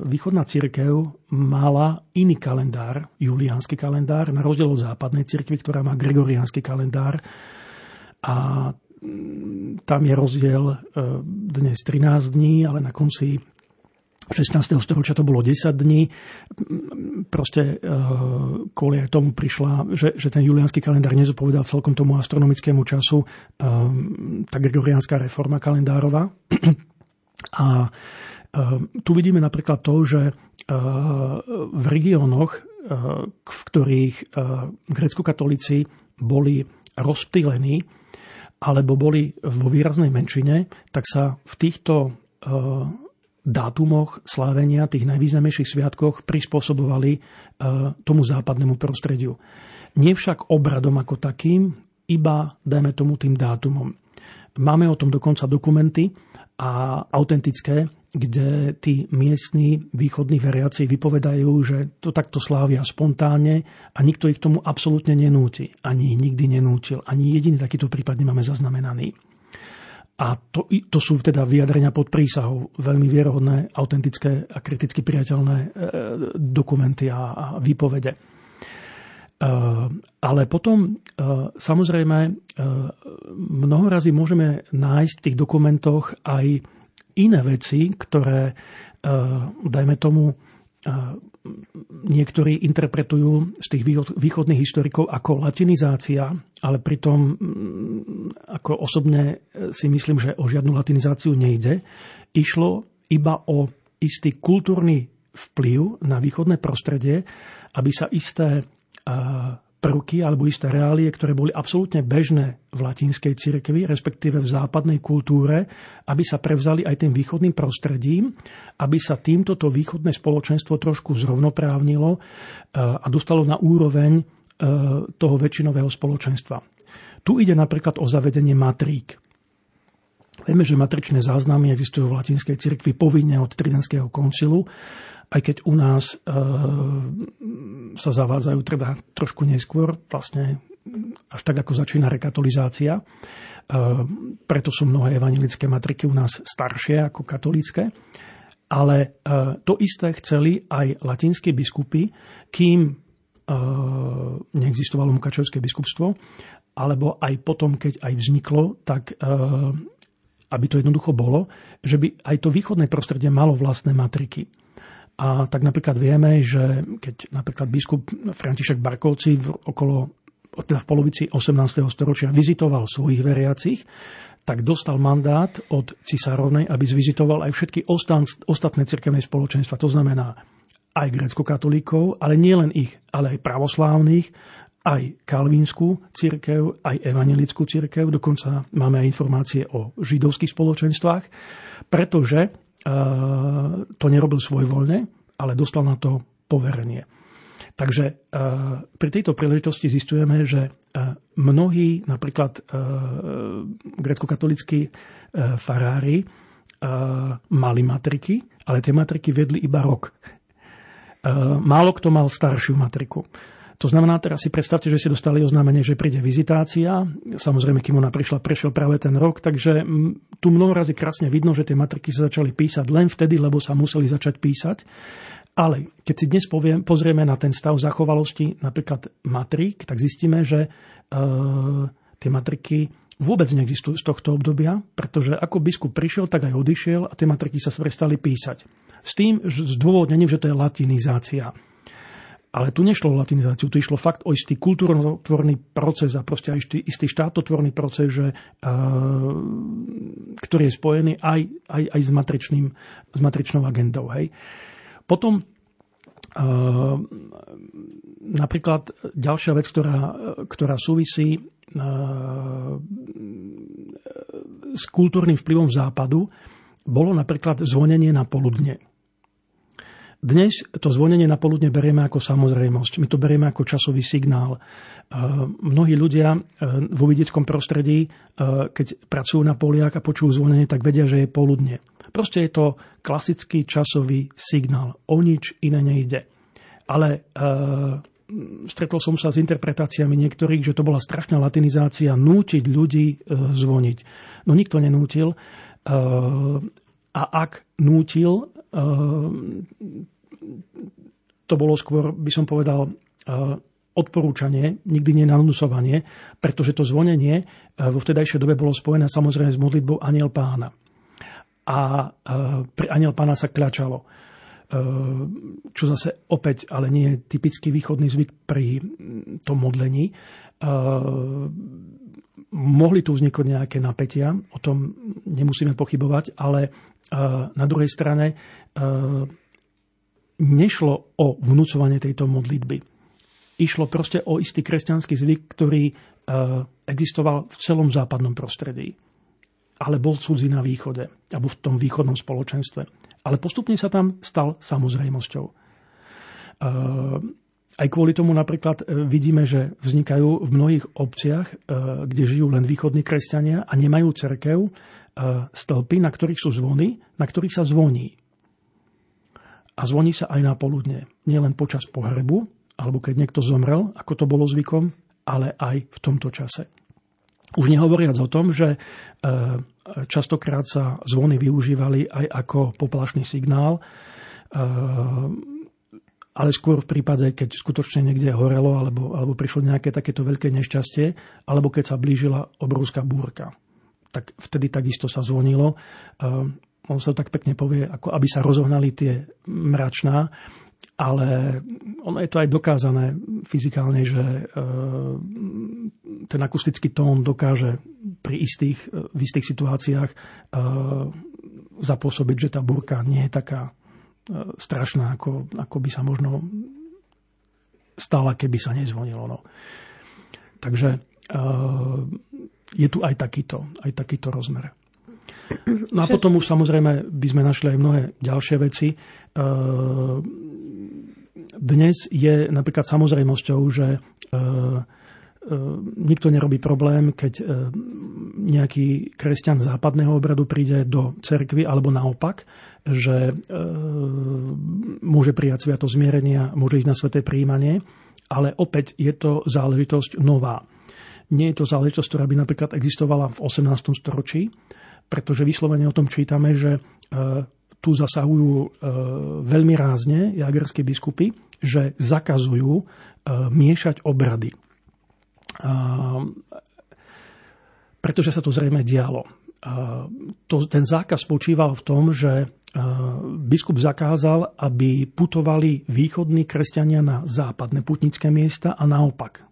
východná církev mala iný kalendár, juliánsky kalendár, na rozdiel od západnej církvy, ktorá má gregoriánsky kalendár. A tam je rozdiel uh, dnes 13 dní, ale na konci 16. storočia to bolo 10 dní. Proste uh, kvôli aj tomu prišla, že, že ten juliánsky kalendár nezopovedal celkom tomu astronomickému času, um, tá gregoriánska reforma kalendárova. A tu vidíme napríklad to, že v regiónoch, v ktorých grecko-katolíci boli rozptýlení alebo boli vo výraznej menšine, tak sa v týchto dátumoch slávenia, tých najvýznamnejších sviatkoch prispôsobovali e, tomu západnému prostrediu. Nie obradom ako takým, iba, dajme tomu, tým dátumom. Máme o tom dokonca dokumenty a autentické, kde tí miestni východní veriaci vypovedajú, že to takto slávia spontánne a nikto ich tomu absolútne nenúti. Ani ich nikdy nenútil. Ani jediný takýto prípad nemáme zaznamenaný. A to, to sú teda vyjadrenia pod prísahou, veľmi vierohodné, autentické a kriticky priateľné e, dokumenty a, a výpovede. E, ale potom e, samozrejme e, mnoho razy môžeme nájsť v tých dokumentoch aj iné veci, ktoré, dajme tomu, niektorí interpretujú z tých východných historikov ako latinizácia, ale pritom mm, ako osobne si myslím, že o žiadnu latinizáciu nejde. Išlo iba o istý kultúrny vplyv na východné prostredie, aby sa isté prvky alebo isté reálie, ktoré boli absolútne bežné v latinskej cirkvi, respektíve v západnej kultúre, aby sa prevzali aj tým východným prostredím, aby sa týmto to východné spoločenstvo trošku zrovnoprávnilo e, a dostalo na úroveň e, toho väčšinového spoločenstva. Tu ide napríklad o zavedenie matrík. Vieme, že matričné záznamy existujú v latinskej cirkvi povinne od Tridentského koncilu aj keď u nás e, sa zavádzajú teda trošku neskôr, vlastne až tak, ako začína rekatolizácia. E, preto sú mnohé evangelické matriky u nás staršie ako katolické. Ale e, to isté chceli aj latinské biskupy, kým e, neexistovalo Mukačevské biskupstvo, alebo aj potom, keď aj vzniklo, tak e, aby to jednoducho bolo, že by aj to východné prostredie malo vlastné matriky. A tak napríklad vieme, že keď napríklad biskup František Barkovci v, okolo, teda v polovici 18. storočia vizitoval svojich veriacich, tak dostal mandát od cisárovnej, aby zvizitoval aj všetky ostatné cirkevné spoločenstva. To znamená aj grecko-katolíkov, ale nielen ich, ale aj pravoslávnych, aj kalvínskú církev, aj evangelickú církev, dokonca máme aj informácie o židovských spoločenstvách, pretože to nerobil svojvoľne, ale dostal na to poverenie. Takže pri tejto príležitosti zistujeme, že mnohí, napríklad grecko-katolickí farári, mali matriky, ale tie matriky vedli iba rok. Málo kto mal staršiu matriku. To znamená, teraz si predstavte, že si dostali oznámenie, že príde vizitácia. Samozrejme, kým ona prišla, prešiel práve ten rok, takže tu mnoho razy krásne vidno, že tie matriky sa začali písať len vtedy, lebo sa museli začať písať. Ale keď si dnes poviem, pozrieme na ten stav zachovalosti napríklad matrík, tak zistíme, že e, tie matriky vôbec neexistujú z tohto obdobia, pretože ako biskup prišiel, tak aj odišiel a tie matriky sa prestali písať. S tým, s dôvodnením, že to je latinizácia. Ale tu nešlo o latinizáciu, tu išlo fakt o istý kultúrno-tvorný proces a proste aj istý, istý štátotvorný proces, že, uh, ktorý je spojený aj, aj, aj s, matričným, s matričnou agendou. Hej. Potom uh, napríklad ďalšia vec, ktorá, ktorá súvisí uh, s kultúrnym vplyvom západu, bolo napríklad zvonenie na poludne. Dnes to zvonenie na poludne berieme ako samozrejmosť. My to berieme ako časový signál. E, mnohí ľudia e, vo vidieckom prostredí, e, keď pracujú na poliach a počujú zvonenie, tak vedia, že je poludne. Proste je to klasický časový signál. O nič iné nejde. Ale stretol som sa s interpretáciami niektorých, že to bola strašná latinizácia nútiť ľudí zvoniť. No nikto nenútil. A ak nútil, to bolo skôr, by som povedal, eh, odporúčanie, nikdy nie nanúsovanie, pretože to zvonenie eh, vo vtedajšej dobe bolo spojené samozrejme s modlitbou Aniel pána. A eh, pri Aniel pána sa kľačalo čo zase opäť, ale nie je typický východný zvyk pri tom modlení. Mohli tu vzniknúť nejaké napätia, o tom nemusíme pochybovať, ale na druhej strane nešlo o vnúcovanie tejto modlitby. Išlo proste o istý kresťanský zvyk, ktorý existoval v celom západnom prostredí. Ale bol cudzí na východe, alebo v tom východnom spoločenstve. Ale postupne sa tam stal samozrejmosťou. E, aj kvôli tomu napríklad e, vidíme, že vznikajú v mnohých obciach, kde žijú len východní kresťania a nemajú cerkev, stĺpy, na ktorých sú zvony, na ktorých sa zvoní a zvoní sa aj na poludne. len počas pohrebu, alebo keď niekto zomrel, ako to bolo zvykom, ale aj v tomto čase. Už nehovoriac o tom, že e, častokrát sa zvony využívali aj ako poplašný signál, e, ale skôr v prípade, keď skutočne niekde horelo alebo, alebo prišlo nejaké takéto veľké nešťastie, alebo keď sa blížila obrovská búrka. Tak vtedy takisto sa zvonilo. On sa tak pekne povie, ako aby sa rozohnali tie mračná, ale ono je to aj dokázané fyzikálne, že e, ten akustický tón dokáže pri istých, e, v istých situáciách e, zapôsobiť, že tá burka nie je taká strašná, ako, ako by sa možno stala, keby sa nezvonilo. No. Takže je tu aj takýto, aj takýto rozmer. No a potom už samozrejme by sme našli aj mnohé ďalšie veci. E, dnes je napríklad samozrejmosťou, že e, e, nikto nerobí problém, keď nejaký kresťan západného obradu príde do cerkvy, alebo naopak, že môže prijať sviato zmierenia, môže ísť na sveté príjmanie, ale opäť je to záležitosť nová. Nie je to záležitosť, ktorá by napríklad existovala v 18. storočí, pretože vyslovene o tom čítame, že e, tu zasahujú e, veľmi rázne jagerské biskupy, že zakazujú e, miešať obrady. Pretože sa to zrejme dialo. Ten zákaz spočíval v tom, že biskup zakázal, aby putovali východní kresťania na západné putnické miesta a naopak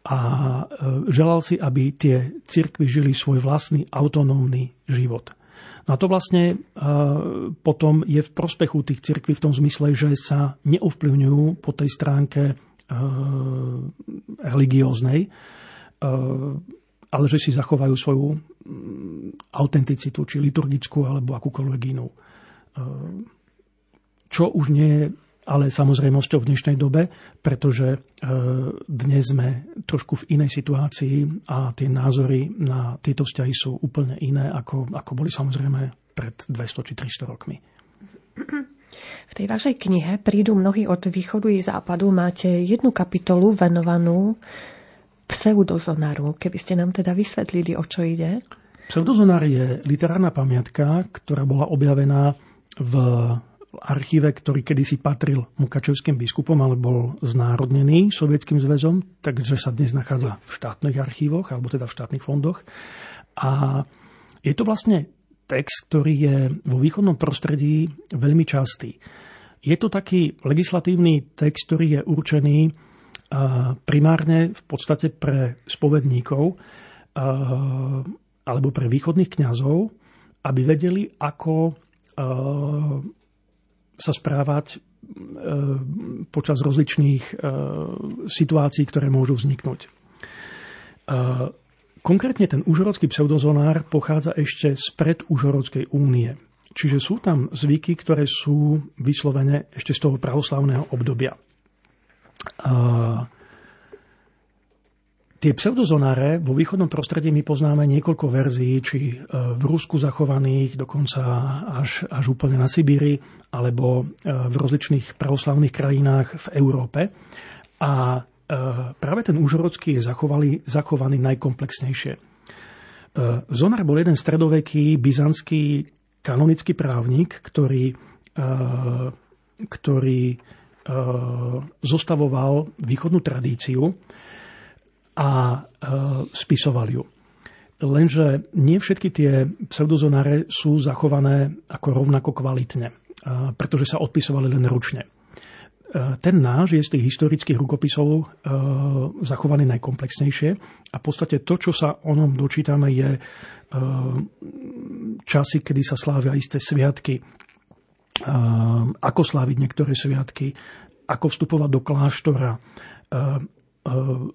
a e, želal si, aby tie cirkvy žili svoj vlastný autonómny život. No a to vlastne e, potom je v prospechu tých cirkví v tom zmysle, že sa neovplyvňujú po tej stránke e, religióznej, ale že si zachovajú svoju autenticitu, či liturgickú, alebo akúkoľvek inú. Čo už nie je ale samozrejmosťou v dnešnej dobe, pretože e, dnes sme trošku v inej situácii a tie názory na tieto vzťahy sú úplne iné, ako, ako boli samozrejme pred 200 či 300 rokmi. V tej vašej knihe Prídu mnohí od východu i západu máte jednu kapitolu venovanú pseudozonaru. Keby ste nám teda vysvetlili, o čo ide. Pseudozonár je literárna pamiatka, ktorá bola objavená v archíve, ktorý kedysi patril mukačevským biskupom, ale bol znárodnený Sovietským zväzom, takže sa dnes nachádza v štátnych archívoch, alebo teda v štátnych fondoch. A je to vlastne text, ktorý je vo východnom prostredí veľmi častý. Je to taký legislatívny text, ktorý je určený primárne v podstate pre spovedníkov alebo pre východných kňazov, aby vedeli, ako sa správať e, počas rozličných e, situácií, ktoré môžu vzniknúť. E, konkrétne ten užorodský pseudozonár pochádza ešte z pred Užhorodskej únie. Čiže sú tam zvyky, ktoré sú vyslovene ešte z toho pravoslavného obdobia. Tie pseudozonáre vo východnom prostredí my poznáme niekoľko verzií, či e, v Rusku zachovaných, dokonca až, až úplne na Sibíri, alebo e, v rozličných pravoslavných krajinách v Európe. A e, práve ten užhorodský je zachovali, zachovaný najkomplexnejšie. Zonár bol jeden stredoveký byzantský kanonický právnik, ktorý, ktorý zostavoval východnú tradíciu a e, spisoval ju. Lenže nie všetky tie pseudozonáre sú zachované ako rovnako kvalitne, e, pretože sa odpisovali len ručne. E, ten náš je z tých historických rukopisov zachovaný najkomplexnejšie a v podstate to, čo sa o ňom dočítame, je časy, kedy sa slávia isté sviatky, ako sláviť niektoré sviatky, ako vstupovať do kláštora,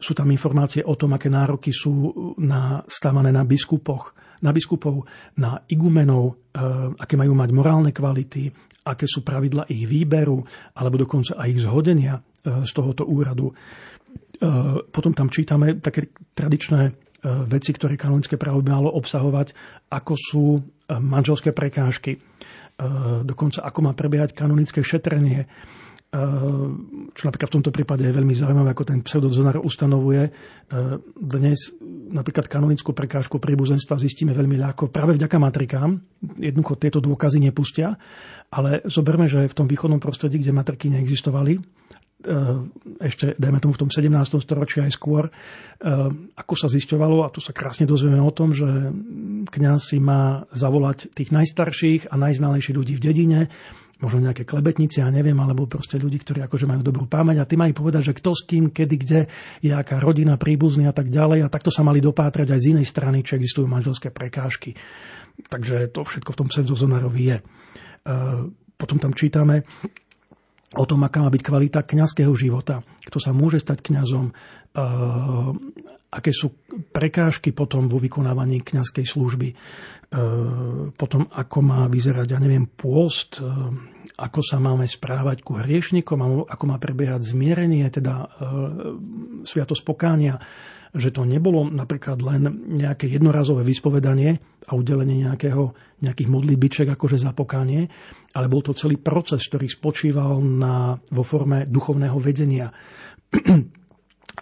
sú tam informácie o tom, aké nároky sú na, stávané na biskupoch, na biskupov, na igumenov, e, aké majú mať morálne kvality, aké sú pravidla ich výberu, alebo dokonca aj ich zhodenia e, z tohoto úradu. Potom tam čítame také tradičné veci, ktoré kanonické právo by malo obsahovať, ako sú manželské prekážky, dokonca ako má prebiehať kanonické šetrenie, čo napríklad v tomto prípade je veľmi zaujímavé, ako ten pseudozonár ustanovuje. Dnes napríklad kanonickú prekážku príbuzenstva zistíme veľmi ľahko práve vďaka matrikám. Jednoducho tieto dôkazy nepustia, ale zoberme, že v tom východnom prostredí, kde matriky neexistovali, ešte, dajme tomu v tom 17. storočí aj skôr, ako sa zisťovalo, a tu sa krásne dozvieme o tom, že kňaz si má zavolať tých najstarších a najznalejších ľudí v dedine, možno nejaké klebetnice, ja neviem, alebo proste ľudí, ktorí akože majú dobrú pamäť a ty majú povedať, že kto s kým, kedy, kde je aká rodina, príbuzný a tak ďalej a takto sa mali dopátrať aj z inej strany, či existujú manželské prekážky. Takže to všetko v tom pseudozonárovi je. E, potom tam čítame o tom, aká má byť kvalita kňazského života, kto sa môže stať kňazom, e, aké sú prekážky potom vo vykonávaní kňazskej služby, e, potom ako má vyzerať, ja neviem, pôst, e, ako sa máme správať ku hriešnikom, ako má prebiehať zmierenie, teda e, sviatosť pokánia, že to nebolo napríklad len nejaké jednorazové vyspovedanie a udelenie nejakého, nejakých modlitbiček akože za pokánie, ale bol to celý proces, ktorý spočíval na, vo forme duchovného vedenia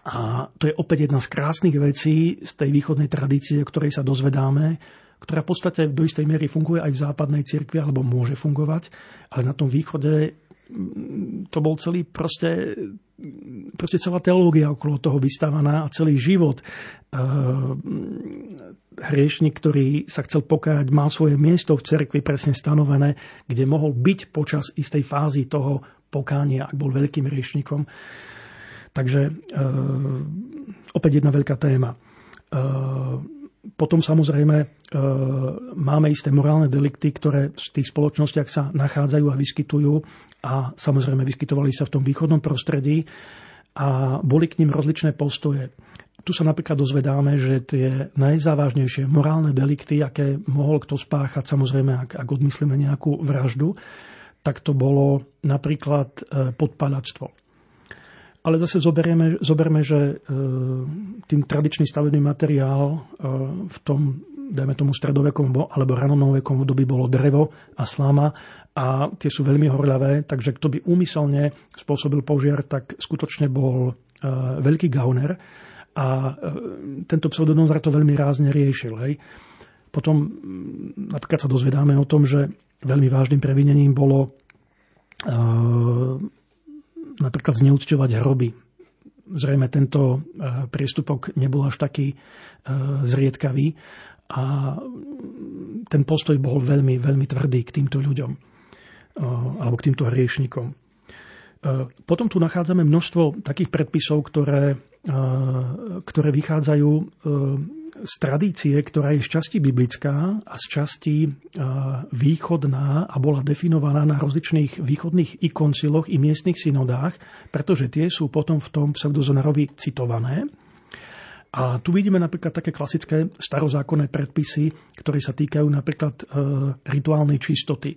a to je opäť jedna z krásnych vecí z tej východnej tradície, o ktorej sa dozvedáme, ktorá v podstate do istej miery funguje aj v západnej cirkvi, alebo môže fungovať, ale na tom východe mm, to bol celý proste, proste celá teológia okolo toho vystávaná a celý život. Uh, hriešnik, ktorý sa chcel pokájať, mal svoje miesto v cerkvi presne stanovené, kde mohol byť počas istej fázy toho pokánia, ak bol veľkým hriešnikom. Takže e, opäť jedna veľká téma. E, potom samozrejme e, máme isté morálne delikty, ktoré v tých spoločnostiach sa nachádzajú a vyskytujú a samozrejme vyskytovali sa v tom východnom prostredí a boli k ním rozličné postoje. Tu sa napríklad dozvedáme, že tie najzávažnejšie morálne delikty, aké mohol kto spáchať, samozrejme, ak, ak odmyslíme nejakú vraždu, tak to bolo napríklad podpalačstvo. Ale zase zoberieme, zoberme, že e, tým tradičný stavebný materiál e, v tom, dajme tomu stredovekom alebo ranonovekom období bolo drevo a sláma a tie sú veľmi horľavé, takže kto by úmyselne spôsobil požiar, tak skutočne bol e, veľký gauner a tento pseudonozar to veľmi rázne riešil. Hej. Potom napríklad sa dozvedáme o tom, že veľmi vážnym previnením bolo napríklad zneúcťovať hroby. Zrejme tento priestupok nebol až taký zriedkavý a ten postoj bol veľmi, veľmi tvrdý k týmto ľuďom alebo k týmto hriešnikom. Potom tu nachádzame množstvo takých predpisov, ktoré, ktoré vychádzajú z tradície, ktorá je z časti biblická a z časti východná a bola definovaná na rozličných východných ikonciloch i miestnych synodách, pretože tie sú potom v tom pseudozonarovi citované. A tu vidíme napríklad také klasické starozákonné predpisy, ktoré sa týkajú napríklad e, rituálnej čistoty.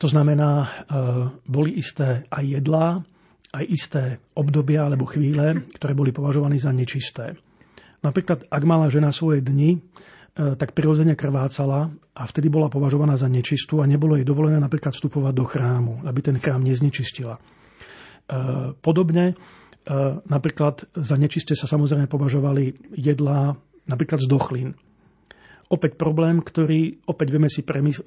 To znamená, e, boli isté aj jedlá, aj isté obdobia alebo chvíle, ktoré boli považované za nečisté. Napríklad, ak mala žena svoje dni, e, tak prirodzene krvácala a vtedy bola považovaná za nečistú a nebolo jej dovolené napríklad vstupovať do chrámu, aby ten chrám neznečistila. E, podobne, e, napríklad za nečisté sa samozrejme považovali jedlá napríklad z dochlín opäť problém, ktorý opäť vieme si premysl-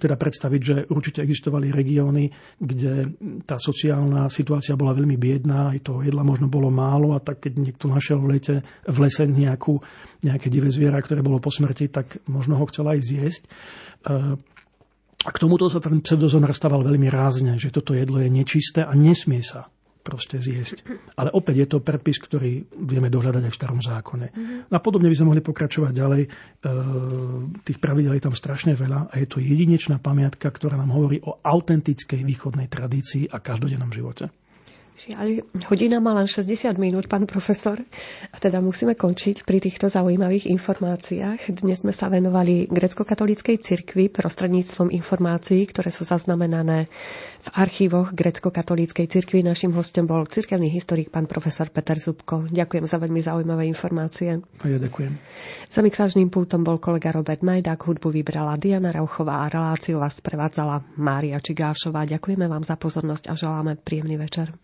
teda predstaviť, že určite existovali regióny, kde tá sociálna situácia bola veľmi biedná, aj toho jedla možno bolo málo a tak keď niekto našiel v, lete, v lese nejakú, nejaké divé zviera, ktoré bolo po smrti, tak možno ho chcel aj zjesť. A k tomuto sa ten pseudozon stával veľmi rázne, že toto jedlo je nečisté a nesmie sa proste zjesť. Ale opäť je to predpis, ktorý vieme dohľadať aj v starom zákone. A podobne by sme mohli pokračovať ďalej. E, tých pravidel je tam strašne veľa a je to jedinečná pamiatka, ktorá nám hovorí o autentickej východnej tradícii a každodennom živote. Žiaľ, hodina má len 60 minút, pán profesor, a teda musíme končiť pri týchto zaujímavých informáciách. Dnes sme sa venovali grecko-katolíckej cirkvi prostredníctvom informácií, ktoré sú zaznamenané v archívoch grecko-katolíckej cirkvi. Našim hostom bol cirkevný historik pán profesor Peter Zubko. Ďakujem za veľmi zaujímavé informácie. A ja ďakujem. Za mixážným pultom bol kolega Robert Majdák, hudbu vybrala Diana Rauchová a reláciu vás prevádzala Mária Čigášová. Ďakujeme vám za pozornosť a želáme príjemný večer.